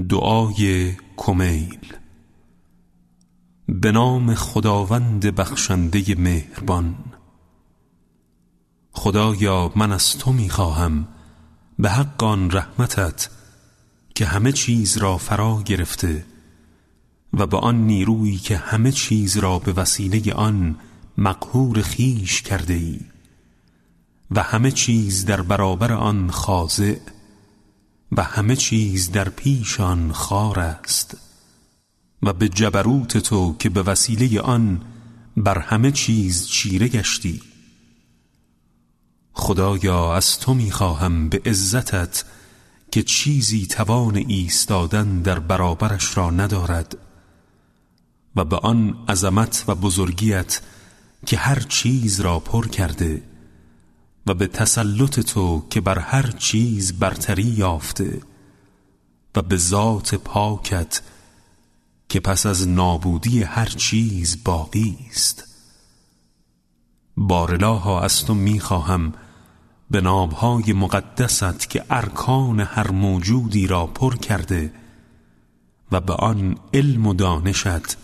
دعای کمیل. به نام خداوند بخشنده مهربان. خدایا من از تو می‌خواهم. به حق آن رحمتت که همه چیز را فرا گرفته و به آن نیرویی که همه چیز را به وسیله آن مقهور خیش کرده ای و همه چیز در برابر آن خاضع و همه چیز در پیش آن خار است. و به جبروت تو که به وسیله آن بر همه چیز چیره گشتی. خدایا از تو می‌خواهم به عزتت که چیزی توان ایستادن در برابرش را ندارد. و به آن عظمت و بزرگیت که هر چیز را پر کرده و به تسلط تو که بر هر چیز برتری یافته و به ذات پاکت که پس از نابودی هر چیز باقی است. بارلاها از تو می‌خواهم به نابهای مقدست که ارکان هر موجودی را پر کرده و به آن علم و دانشت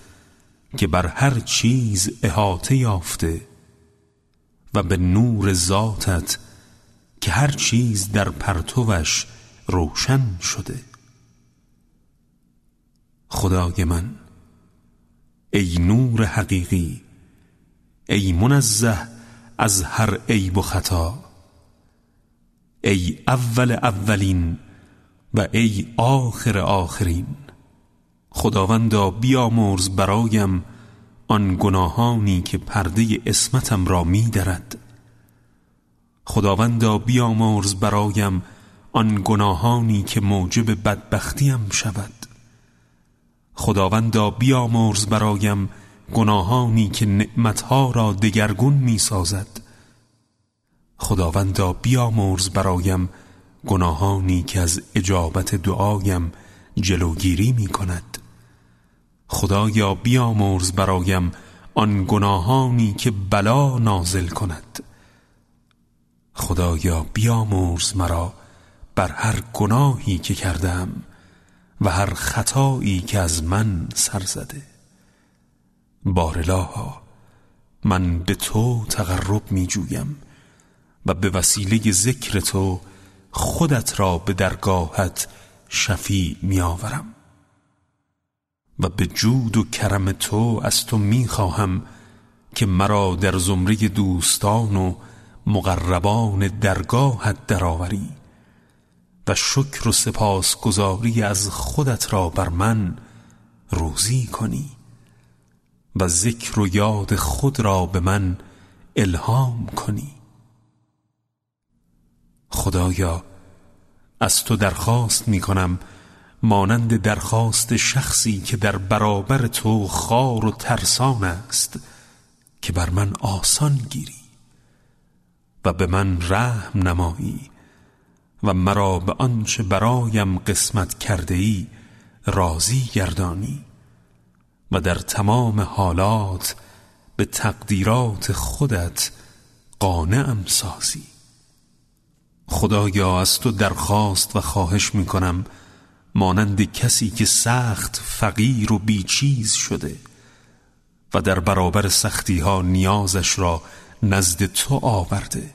که بر هر چیز احاطه یافته. و به نور ذاتت که هر چیز در پرتوش روشن شده. خدای من ای نور حقیقی ای منزه از هر عیب و خطا ای اول اولین و ای آخر آخرین. خداوندا بیامرز برایم آن گناهانی که پرده اسمتم را می درد خداوندا بیامرز برایم آن گناهانی که موجب بدبختیم شود. خداوندا بیامرز برایم گناهانی که نعمتها را دگرگون می سازد خداوندا بیامرز برایم گناهانی که از اجابت دعایم جلوگیری می کند خدایا بیامرز برایم آن گناهانی که بلا نازل کند. خدایا بیامرز مرا بر هر گناهی که کردم و هر خطایی که از من سر زده. بارلاها من به تو تقرب می جویم و به وسیله ذکر تو خودت را به درگاهت شفیع می آورم و به جود و کرم تو از تو می خواهم که مرا در زمره دوستان و مقربان درگاهت درآوری و شکر و سپاسگزاری از خودت را بر من روزی کنی و ذکر و یاد خود را به من الهام کنی. خدایا از تو درخواست می کنم مانند درخواست شخصی که در برابر تو خار و ترسان است که بر من آسان گیری و به من رحم نمایی و مرا به آنچه برایم قسمت کرده ای راضی گردانی و در تمام حالات به تقدیرات خودت قانعم سازی. خدایا از تو درخواست و خواهش می کنم مانند کسی که سخت فقیر و بیچیز شده و در برابر سختی ها نیازش را نزد تو آورده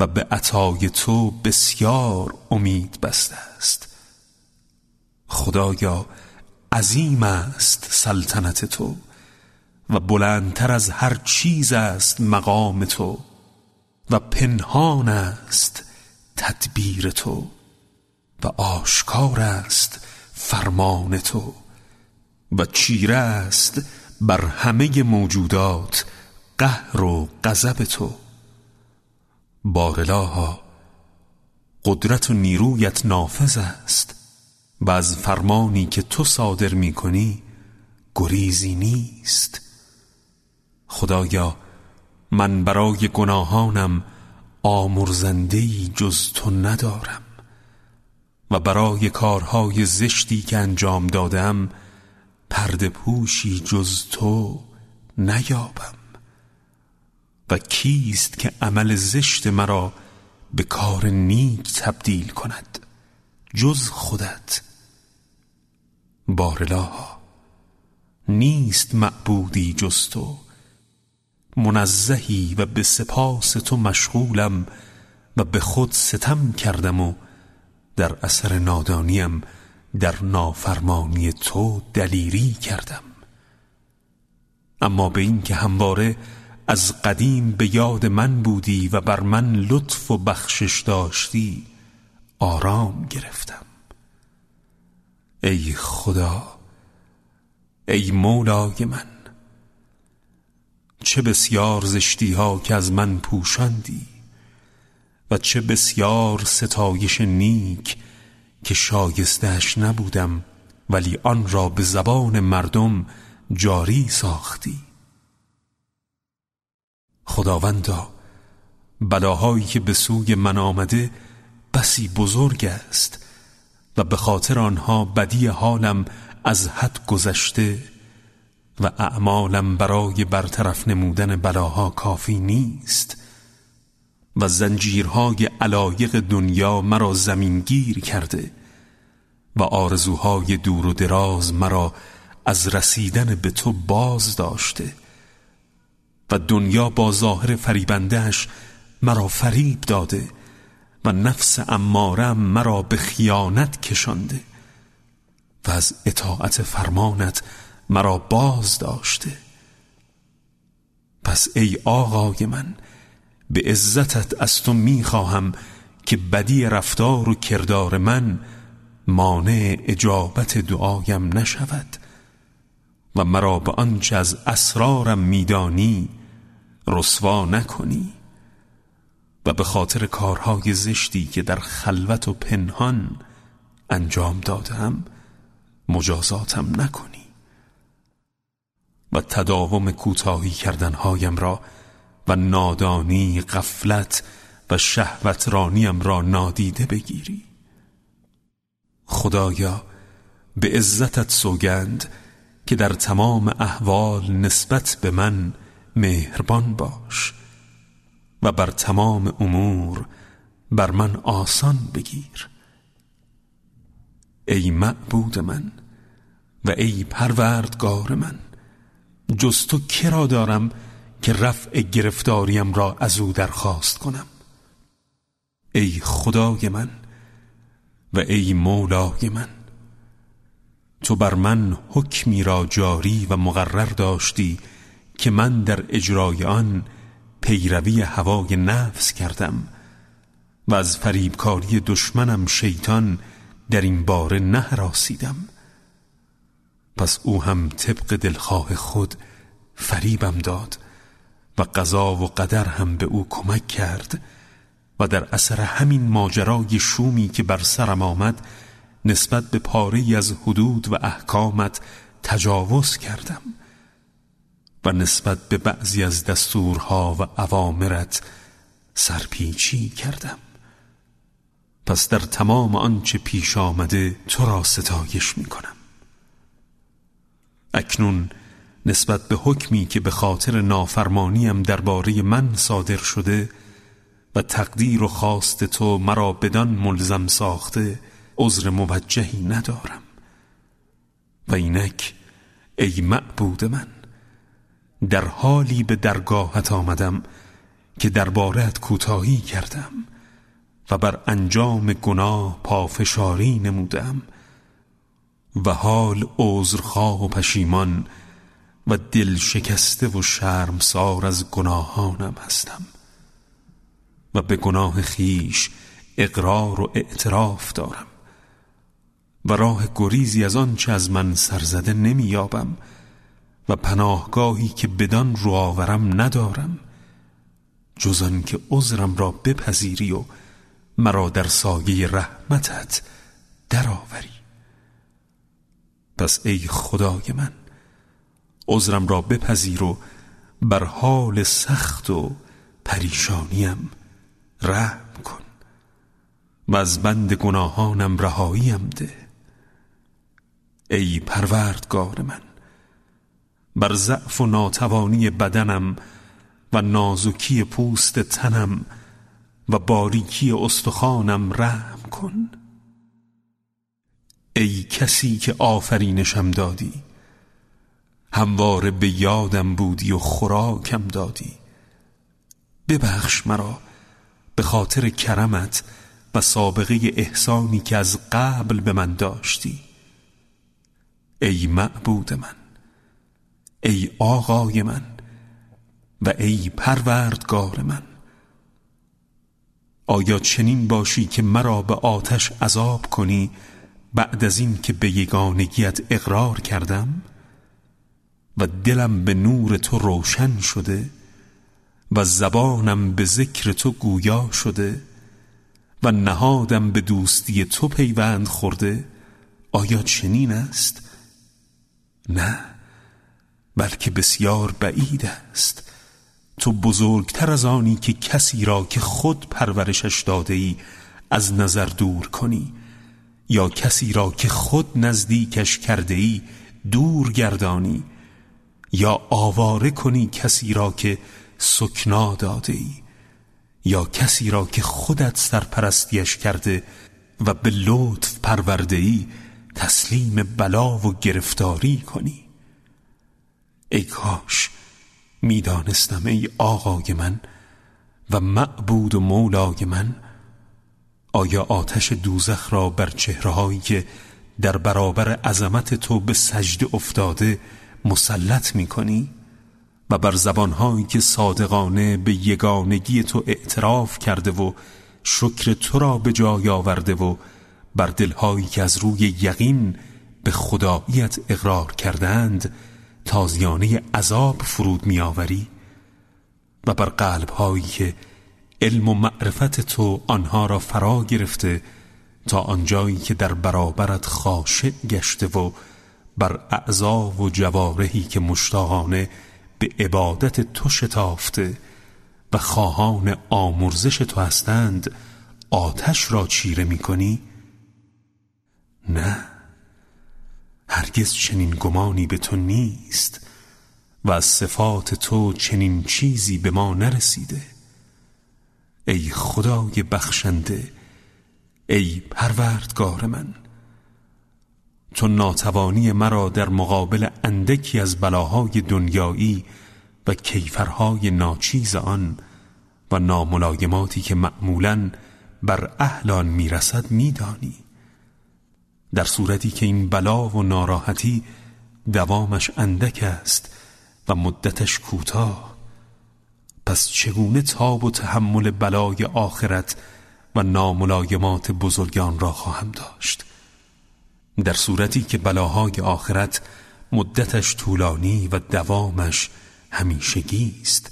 و به عطای تو بسیار امید بسته است. خدایا عظیم است سلطنت تو و بلندتر از هر چیز است مقام تو و پنهان است تدبیر تو. و آشکار است فرمان تو و چیره است بر همه موجودات قهر و غضب تو. بارلاها قدرت و نیرویت نافذ است و از فرمانی که تو صادر می کنی گریزی نیست. خدایا من برای گناهانم آمرزندهی جز تو ندارم. و برای کارهای زشتی که انجام دادم پرده پوشی جز تو نیابم. و کیست که عمل زشت مرا به کار نیک تبدیل کند؟ جز خودت. بارلاها نیست معبودی جز تو. منزهی و به سپاس تو مشغولم و به خود ستم کردم و در اثر نادانیم در نافرمانی تو دلیری کردم. اما به این که همواره از قدیم به یاد من بودی و بر من لطف و بخشش داشتی آرام گرفتم. ای خدا ای مولای من چه بسیار زشتی ها که از من پوشاندی و چه بسیار ستایش نیک که شایستش نبودم ولی آن را به زبان مردم جاری ساختی. خداوندا بلاهایی که به سوی من آمده بسی بزرگ است و به خاطر آنها بدی حالم از حد گذشته و اعمالم برای برطرف نمودن بلاها کافی نیست. و زنجیرهای علایق دنیا مرا زمینگیر کرده و آرزوهای دور و دراز مرا از رسیدن به تو باز داشته و دنیا با ظاهر فریبندهش مرا فریب داده و نفس امارم مرا به خیانت کشانده و از اطاعت فرمانت مرا باز داشته. پس ای آقای من به عزتت از تو می‌خواهم که بدی رفتار و کردار من مانع اجابت دعایم نشود و مرا به آنچه از اسرارم میدانی رسوا نکنی و به خاطر کارهای زشتی که در خلوت و پنهان انجام دادم مجازاتم نکنی و تداوم کوتاهی کردنهایم را و نادانی غفلت و شهوت رانیم را نادیده بگیری. خدایا به عزتت سوگند که در تمام احوال نسبت به من مهربان باش و بر تمام امور بر من آسان بگیر. ای معبود من و ای پروردگار من جز تو کرا دارم که رفع گرفتاریم را از او درخواست کنم. ای خدای من و ای مولای من تو بر من حکمی را جاری و مقرر داشتی که من در اجرای آن پیروی هوای نفس کردم و از فریبکاری دشمنم شیطان در این باره نهراسیدم. پس او هم طبق دلخواه خود فریبم داد و قضا و قدر هم به او کمک کرد و در اثر همین ماجرای شومی که بر سرم آمد نسبت به پاره از حدود و احکامت تجاوز کردم و نسبت به بعضی از دستورها و اوامرت سرپیچی کردم. پس در تمام آنچه پیش آمده تو را ستایش می کنم اکنون نسبت به حکمی که به خاطر نافرمانیم درباره من صادر شده و تقدیر و خواست تو مرا بدان ملزم ساخته عذر موجهی ندارم. و اینک ای معبود من در حالی به درگاهت آمدم که دربارت کوتاهی کردم و بر انجام گناه پافشاری نمودم و حال عذرخواه و پشیمان و دل شکسته و شرمسار از گناهانم هستم. و به گناه خیش اقرار و اعتراف دارم. و راه گریزی از آنچه از من سرزده نمییابم. و پناهگاهی که بدان رو آورم ندارم. جز که عذرم را بپذیری و مرا در سایه رحمتت درآوری. پس ای خدای من عذرم را بپذیر و بر حال سخت و پریشانیم. رحم کن. و از بند گناهانم رهاییم ده. ای پروردگار من بر ضعف و ناتوانی بدنم و نازکی پوست تنم و باریکی استخوانم رحم کن. ای کسی که آفرینشم دادی همواره به یادم بودی و خوراکم دادی. ببخش مرا به خاطر کرمت و سابقه احسانی که از قبل به من داشتی. ای معبود من ای آقای من و ای پروردگار من آیا چنین باشی که مرا به آتش عذاب کنی بعد از این که به یگانگیت اقرار کردم؟ و دلم به نور تو روشن شده و زبانم به ذکر تو گویا شده و نهادم به دوستی تو پیوند خورده آیا چنین است؟ نه بلکه بسیار بعید است تو بزرگتر از آنی که کسی را که خود پرورشش داده ای از نظر دور کنی یا کسی را که خود نزدیکش کرده ای دور گردانی یا آواره کنی کسی را که سکنا داده ای؟ یا کسی را که خودت سرپرستیش کرده و به لطف پرورده ای تسلیم بلا و گرفتاری کنی؟ ای کاش می‌دانستم ای آقای من و معبود و مولای من آیا آتش دوزخ را بر چهرههایی که در برابر عظمت تو به سجده افتاده مسلط می کنی؟ و بر زبانهایی که صادقانه به یگانگی تو اعتراف کرده و شکر تو را به جای آورده و بر دلهایی که از روی یقین به خداییت اقرار کردند تازیانه عذاب فرود میآوری و بر قلبهایی که علم و معرفت تو آنها را فرا گرفته تا آنجایی که در برابرت خاشع گشته و بر اعضا و جوارحی که مشتاقانه به عبادت تو شتافته و خواهان آمرزش تو هستند آتش را چیره می کنی؟ نه هرگز چنین گمانی به تو نیست و از صفات تو چنین چیزی به ما نرسیده ای خدای بخشنده ای پروردگار من تو ناتوانی مرا در مقابل اندکی از بلاهای دنیایی و کیفرهای ناچیز آن و ناملایماتی که معمولا بر اهلان می‌رسد میدانی. در صورتی که این بلا و ناراحتی دوامش اندک است و مدتش کوتاه پس چگونه تاب و تحمل بلای آخرت و ناملایمات بزرگان را خواهم داشت؟ در صورتی که بلاهای آخرت مدتش طولانی و دوامش همیشگی است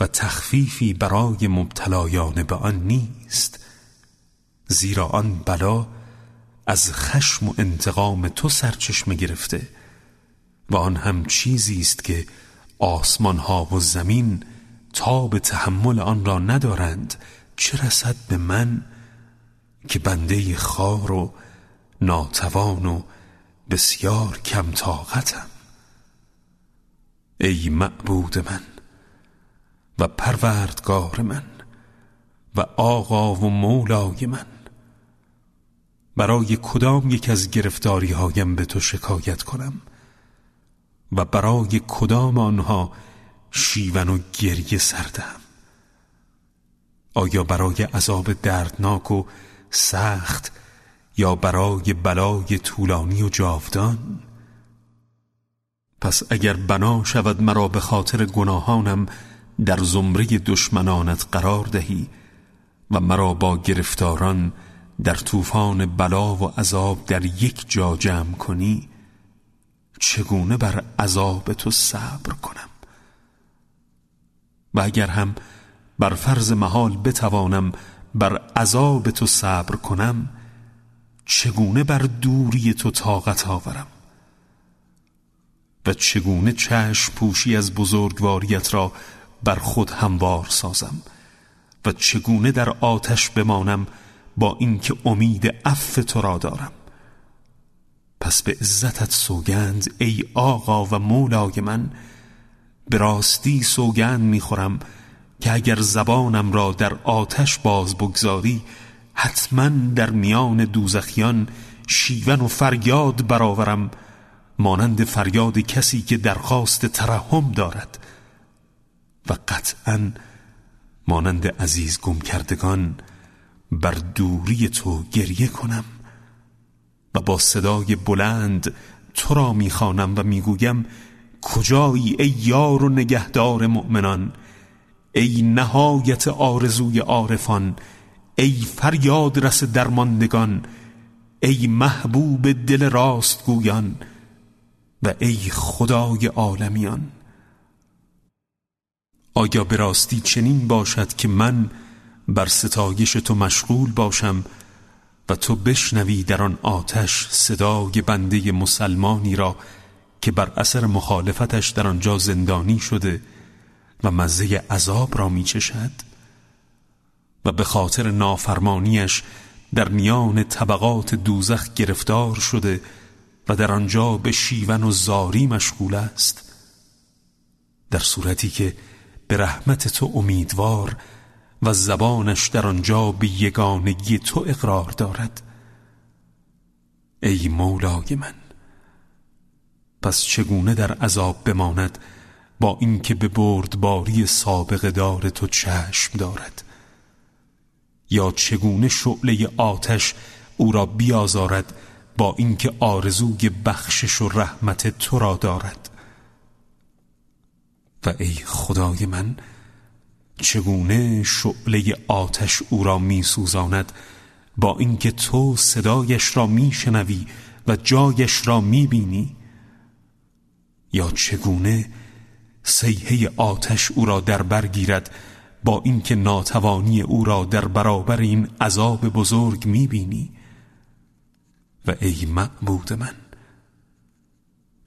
و تخفیفی برای مبتلایان به آن نیست. زیرا آن بلا از خشم و انتقام تو سرچشمه گرفته و آن هم چیزی است که آسمان ها و زمین تا به تحمل آن را ندارند چه رسد به من که بنده خار و ناتوان و بسیار کم طاقتم. ای معبود من و پروردگار من و آقا و مولای من برای کدام یک از گرفتاری هایم به تو شکایت کنم و برای کدام آنها شیون و گریه سردم آیا برای عذاب دردناک و سخت یا برای بلای طولانی و جاودان؟ پس اگر بنا شود مرا به خاطر گناهانم در زمره دشمنانت قرار دهی و مرا با گرفتاران در طوفان بلا و عذاب در یک جا جمع کنی چگونه بر عذاب تو صبر کنم؟ و اگر هم بر فرض محال بتوانم بر عذاب تو صبر کنم چگونه بر دوری تو طاقت آورم؟ و چگونه چشم پوشی از بزرگواریت را بر خود هموار سازم؟ و چگونه در آتش بمانم با اینکه امید عفو تو را دارم؟ پس به عزتت سوگند ای آقا و مولای من به راستی سوگند می‌خورم که اگر زبانم را در آتش باز بگذاری حتما در میان دوزخیان شیون و فریاد برآورم مانند فریاد کسی که درخواست ترحم دارد. و قطعا مانند عزیز گم کردگان بر دوری تو گریه کنم و با صدای بلند تو را می‌خوانم و می‌گویم کجایی ای یار و نگهدار مؤمنان؟ ای نهایت آرزوی عارفان ای فریاد رس درماندگان ای محبوب دل راستگویان و ای خدای عالمیان. آیا به راستی چنین باشد که من بر ستایش تو مشغول باشم و تو بشنوی در آن آتش صدای بنده مسلمانی را که بر اثر مخالفتش در آنجا زندانی شده و مزه عذاب را می چشد و به خاطر نافرمانیش در میان طبقات دوزخ گرفتار شده و در آنجا به شیون و زاری مشغول است. در صورتی که به رحمت تو امیدوار و زبانش در آنجا به یگانگی تو اقرار دارد. ای مولای من پس چگونه در عذاب بماند با اینکه به بردباری سابق دار تو چشم دارد؟ یا چگونه شعله آتش او را بیازارد با اینکه آرزوی بخشش و رحمت تو را دارد؟ و ای خدای من چگونه شعله آتش او را می سوزاند با اینکه تو صدایش را می شنوی و جایش را می بینی یا چگونه سیحه آتش او را در بر گیرد با اینکه ناتوانی او را در برابر این عذاب بزرگ می بینی و ای معبود من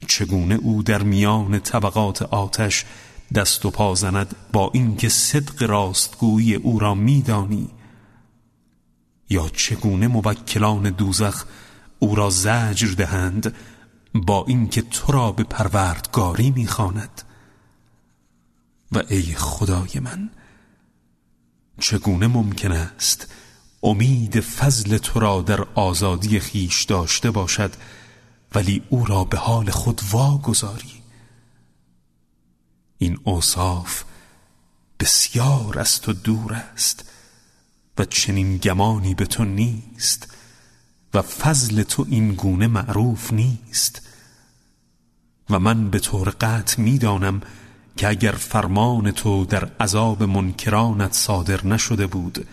چگونه او در میان طبقات آتش دست و پا زند با اینکه صدق راستگویی او را میدانی؟ یا چگونه موکلان دوزخ او را زجر دهند با اینکه تو را به پروردگاری می‌خواند؟ و ای خدای من چگونه ممکن است امید فضل تو را در آزادی خیش داشته باشد ولی او را به حال خود واگذاری؟ این اوصاف بسیار از تو دور است و چنین گمانی به تو نیست و فضل تو این گونه معروف نیست و من به طور قطع می‌دانم که اگر فرمان تو در عذاب منکرانت صادر نشده بود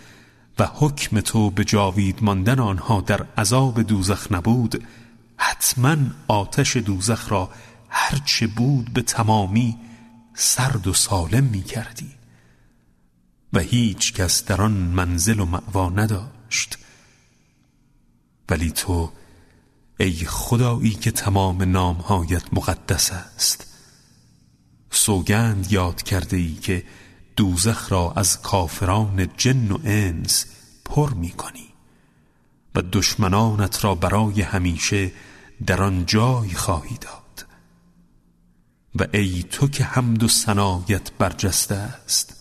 و حکم تو به جاوید ماندن آنها در عذاب دوزخ نبود حتما آتش دوزخ را هرچه بود به تمامی سرد و سالم می کردی و هیچ کس در آن منزل و معوا نداشت. ولی تو ای خدایی که تمام نامهایت مقدس است. سوگند یاد کرده ای که دوزخ را از کافران جن و انس پر می کنی و دشمنانت را برای همیشه در آن جای خواهی داد. و ای تو که حمد و سنایت برجسته است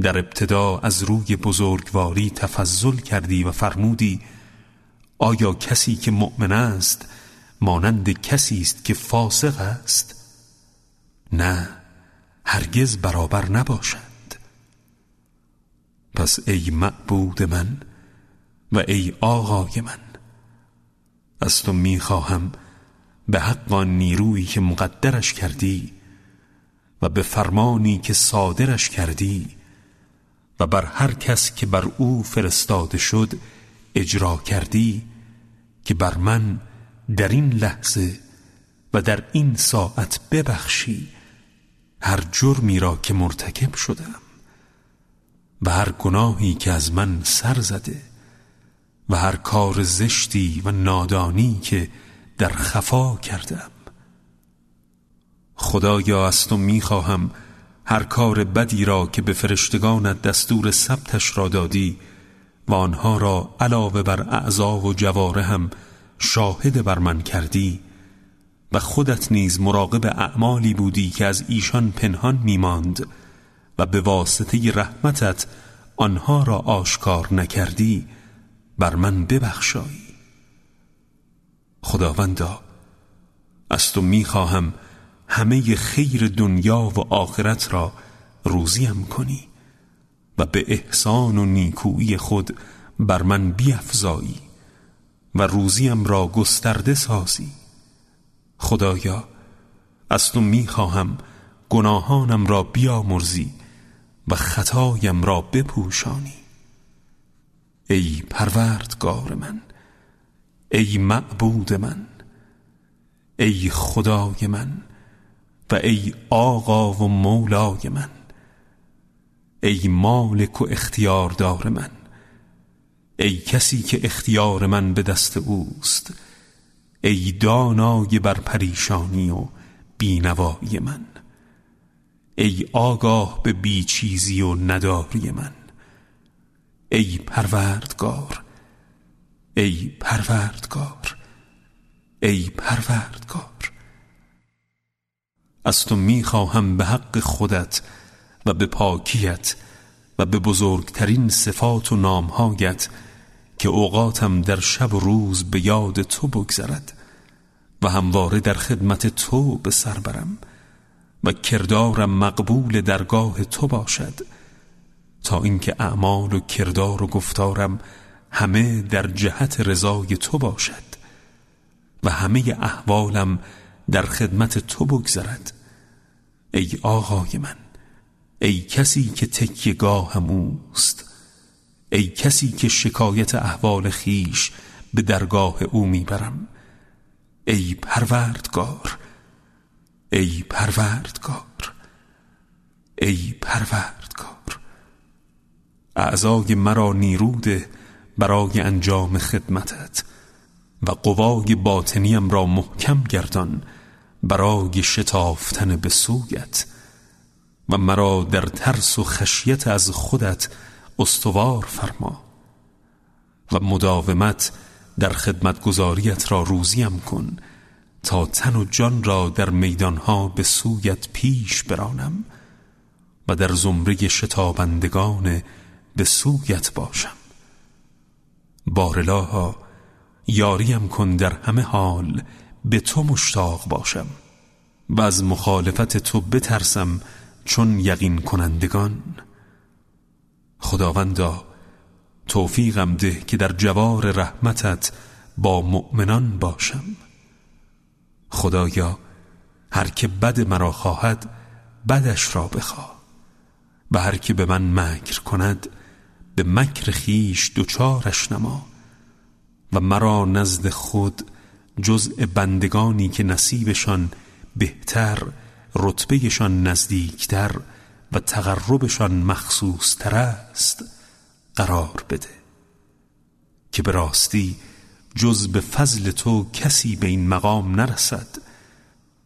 در ابتدا از روی بزرگواری تفضل کردی و فرمودی آیا کسی که مؤمن است مانند کسی است که فاسق است؟ نه هرگز برابر نباشند پس ای معبود من و ای آقای من از تو می‌خواهم به حق آن نیرویی که مقدرش کردی و به فرمانی که صادرش کردی و بر هر کس که بر او فرستاده شد اجرا کردی که بر من در این لحظه و در این ساعت ببخشی. هر جرمی را که مرتکب شدم و هر گناهی که از من سر زده و هر کار زشتی و نادانی که در خفا کردم. خدایا از تو می‌خواهم هر کار بدی را که به فرشتگانت دستور ثبتش را دادی و آنها را علاوه بر اعضا و هم شاهد بر من کردی. و خودت نیز مراقب اعمالی بودی که از ایشان پنهان میماند و به واسطه رحمتت آنها را آشکار نکردی بر من ببخشایی خداوندا از تو می‌خواهم همه خیر دنیا و آخرت را روزیم کنی و به احسان و نیکویی خود بر من بیافزایی و روزیم را گسترده سازی. خدایا از تو می‌خواهم گناهانم را بیامرزی و خطایم را بپوشانی. ای پروردگار من ای معبود من ای خدای من و ای آقا و مولای من ای مالک و اختیاردار من ای کسی که اختیار من به دست اوست ای دانای بر پریشانی و بینوایی من. ای آگاه به بیچیزی و نداری من. ای پروردگار ای پروردگار ای پروردگار. از تو می‌خواهم به حق خودت و به پاکیت و به بزرگترین صفات و نامهایت که اوقاتم در شب و روز به یاد تو بگذرد و همواره در خدمت تو به سر برم و کردارم مقبول درگاه تو باشد تا اینکه اعمال و کردار و گفتارم همه در جهت رضای تو باشد و همه احوالم در خدمت تو بگذرد. ای آقای من ای کسی که تکیگاهم اوست ای کسی که شکایت احوال خیش به درگاه او می‌برم. ای پروردگار ای پروردگار ای پروردگار اعضای مرا نیروده برای انجام خدمتت و قوای باطنیم را محکم گردان برای شتافتن به سویت و مرا در ترس و خشیت از خودت استوار فرما و مداومت در خدمتگذاریت را روزیم کن تا تن و جان را در میدانها به سویت پیش برانم و در زمره شتابندگان به سویت باشم. بارلاها یاریم کن در همه حال به تو مشتاق باشم و از مخالفت تو بترسم چون یقین کنندگان. خداوندا توفیقم ده که در جوار رحمتت با مؤمنان باشم. خدایا هر که بد مرا خواهد بدش را بخواه. و هر که به من مکر کند به مکر خیش دچارش نما. و مرا نزد خود جزء بندگانی که نصیبشان بهتر رتبهشان نزدیکتر و تقربشان مخصوصتر است قرار بده. که به راستی جز به فضل تو کسی به این مقام نرسد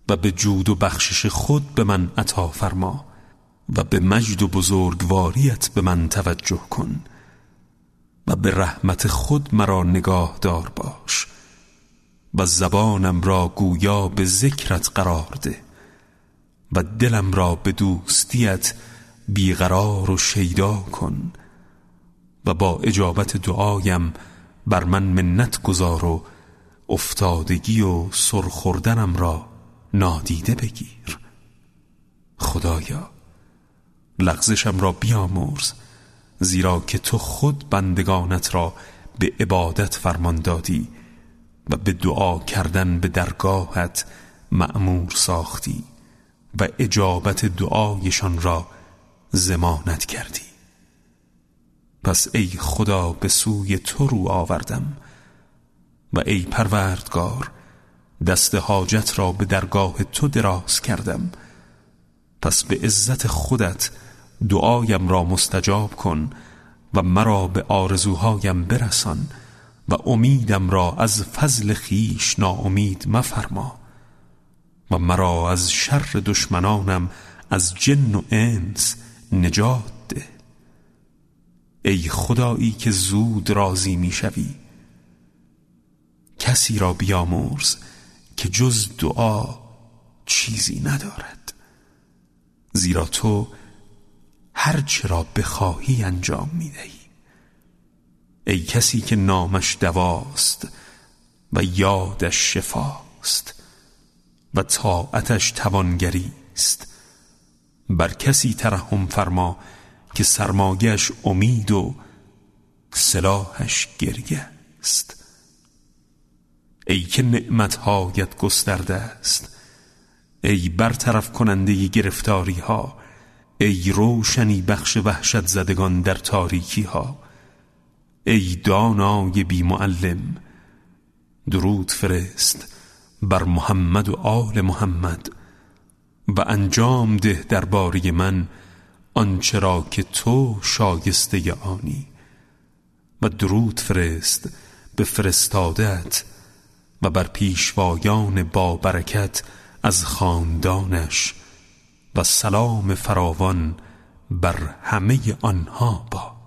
و به جود و بخشش خود به من عطا فرما و به مجد و بزرگواریت به من توجه کن و به رحمت خود مرا نگاه دار باش و زبانم را گویا به ذکرت قرار ده. و دلم را به دوستیت بیقرار و شیدا کن و با اجابت دعایم بر من منت گذار و افتادگی و سرخوردنم را نادیده بگیر. خدایا لغزشم را بیامرز زیرا که تو خود بندگانت را به عبادت فرمان دادی و به دعا کردن به درگاهت مأمور ساختی. و اجابت دعایشان را زمانت کردی. پس ای خدا به سوی تو رو آوردم و ای پروردگار دست حاجت را به درگاه تو دراز کردم. پس به عزت خودت دعایم را مستجاب کن و مرا به آرزوهایم برسان و امیدم را از فضل خیش ناامید مفرما. و مرا از شر دشمنانم از جن و انس نجات ده. ای خدایی که زود راضی می‌شوی کسی را بیامرز که جز دعا چیزی ندارد. زیرا تو هر چرا بخواهی انجام می‌دهی ای کسی که نامش دواست و یادش شفاست. و طاعتش توانگری است. بر کسی ترحم فرما که سرماگش امید و سلاحش گریه است. ای که نعمتهایت گسترده است. ای برطرف کننده گرفتاری ها ای روشنی بخش وحشت زدگان در تاریکی ها ای دانای بی معلم درود فرست. بر محمد و آل محمد. و انجام ده درباره من آنچه را که تو شایسته آنی. و درود فرست به فرستادت و بر پیشوایان با برکت از خاندانش. و سلام فراوان بر همه آنها با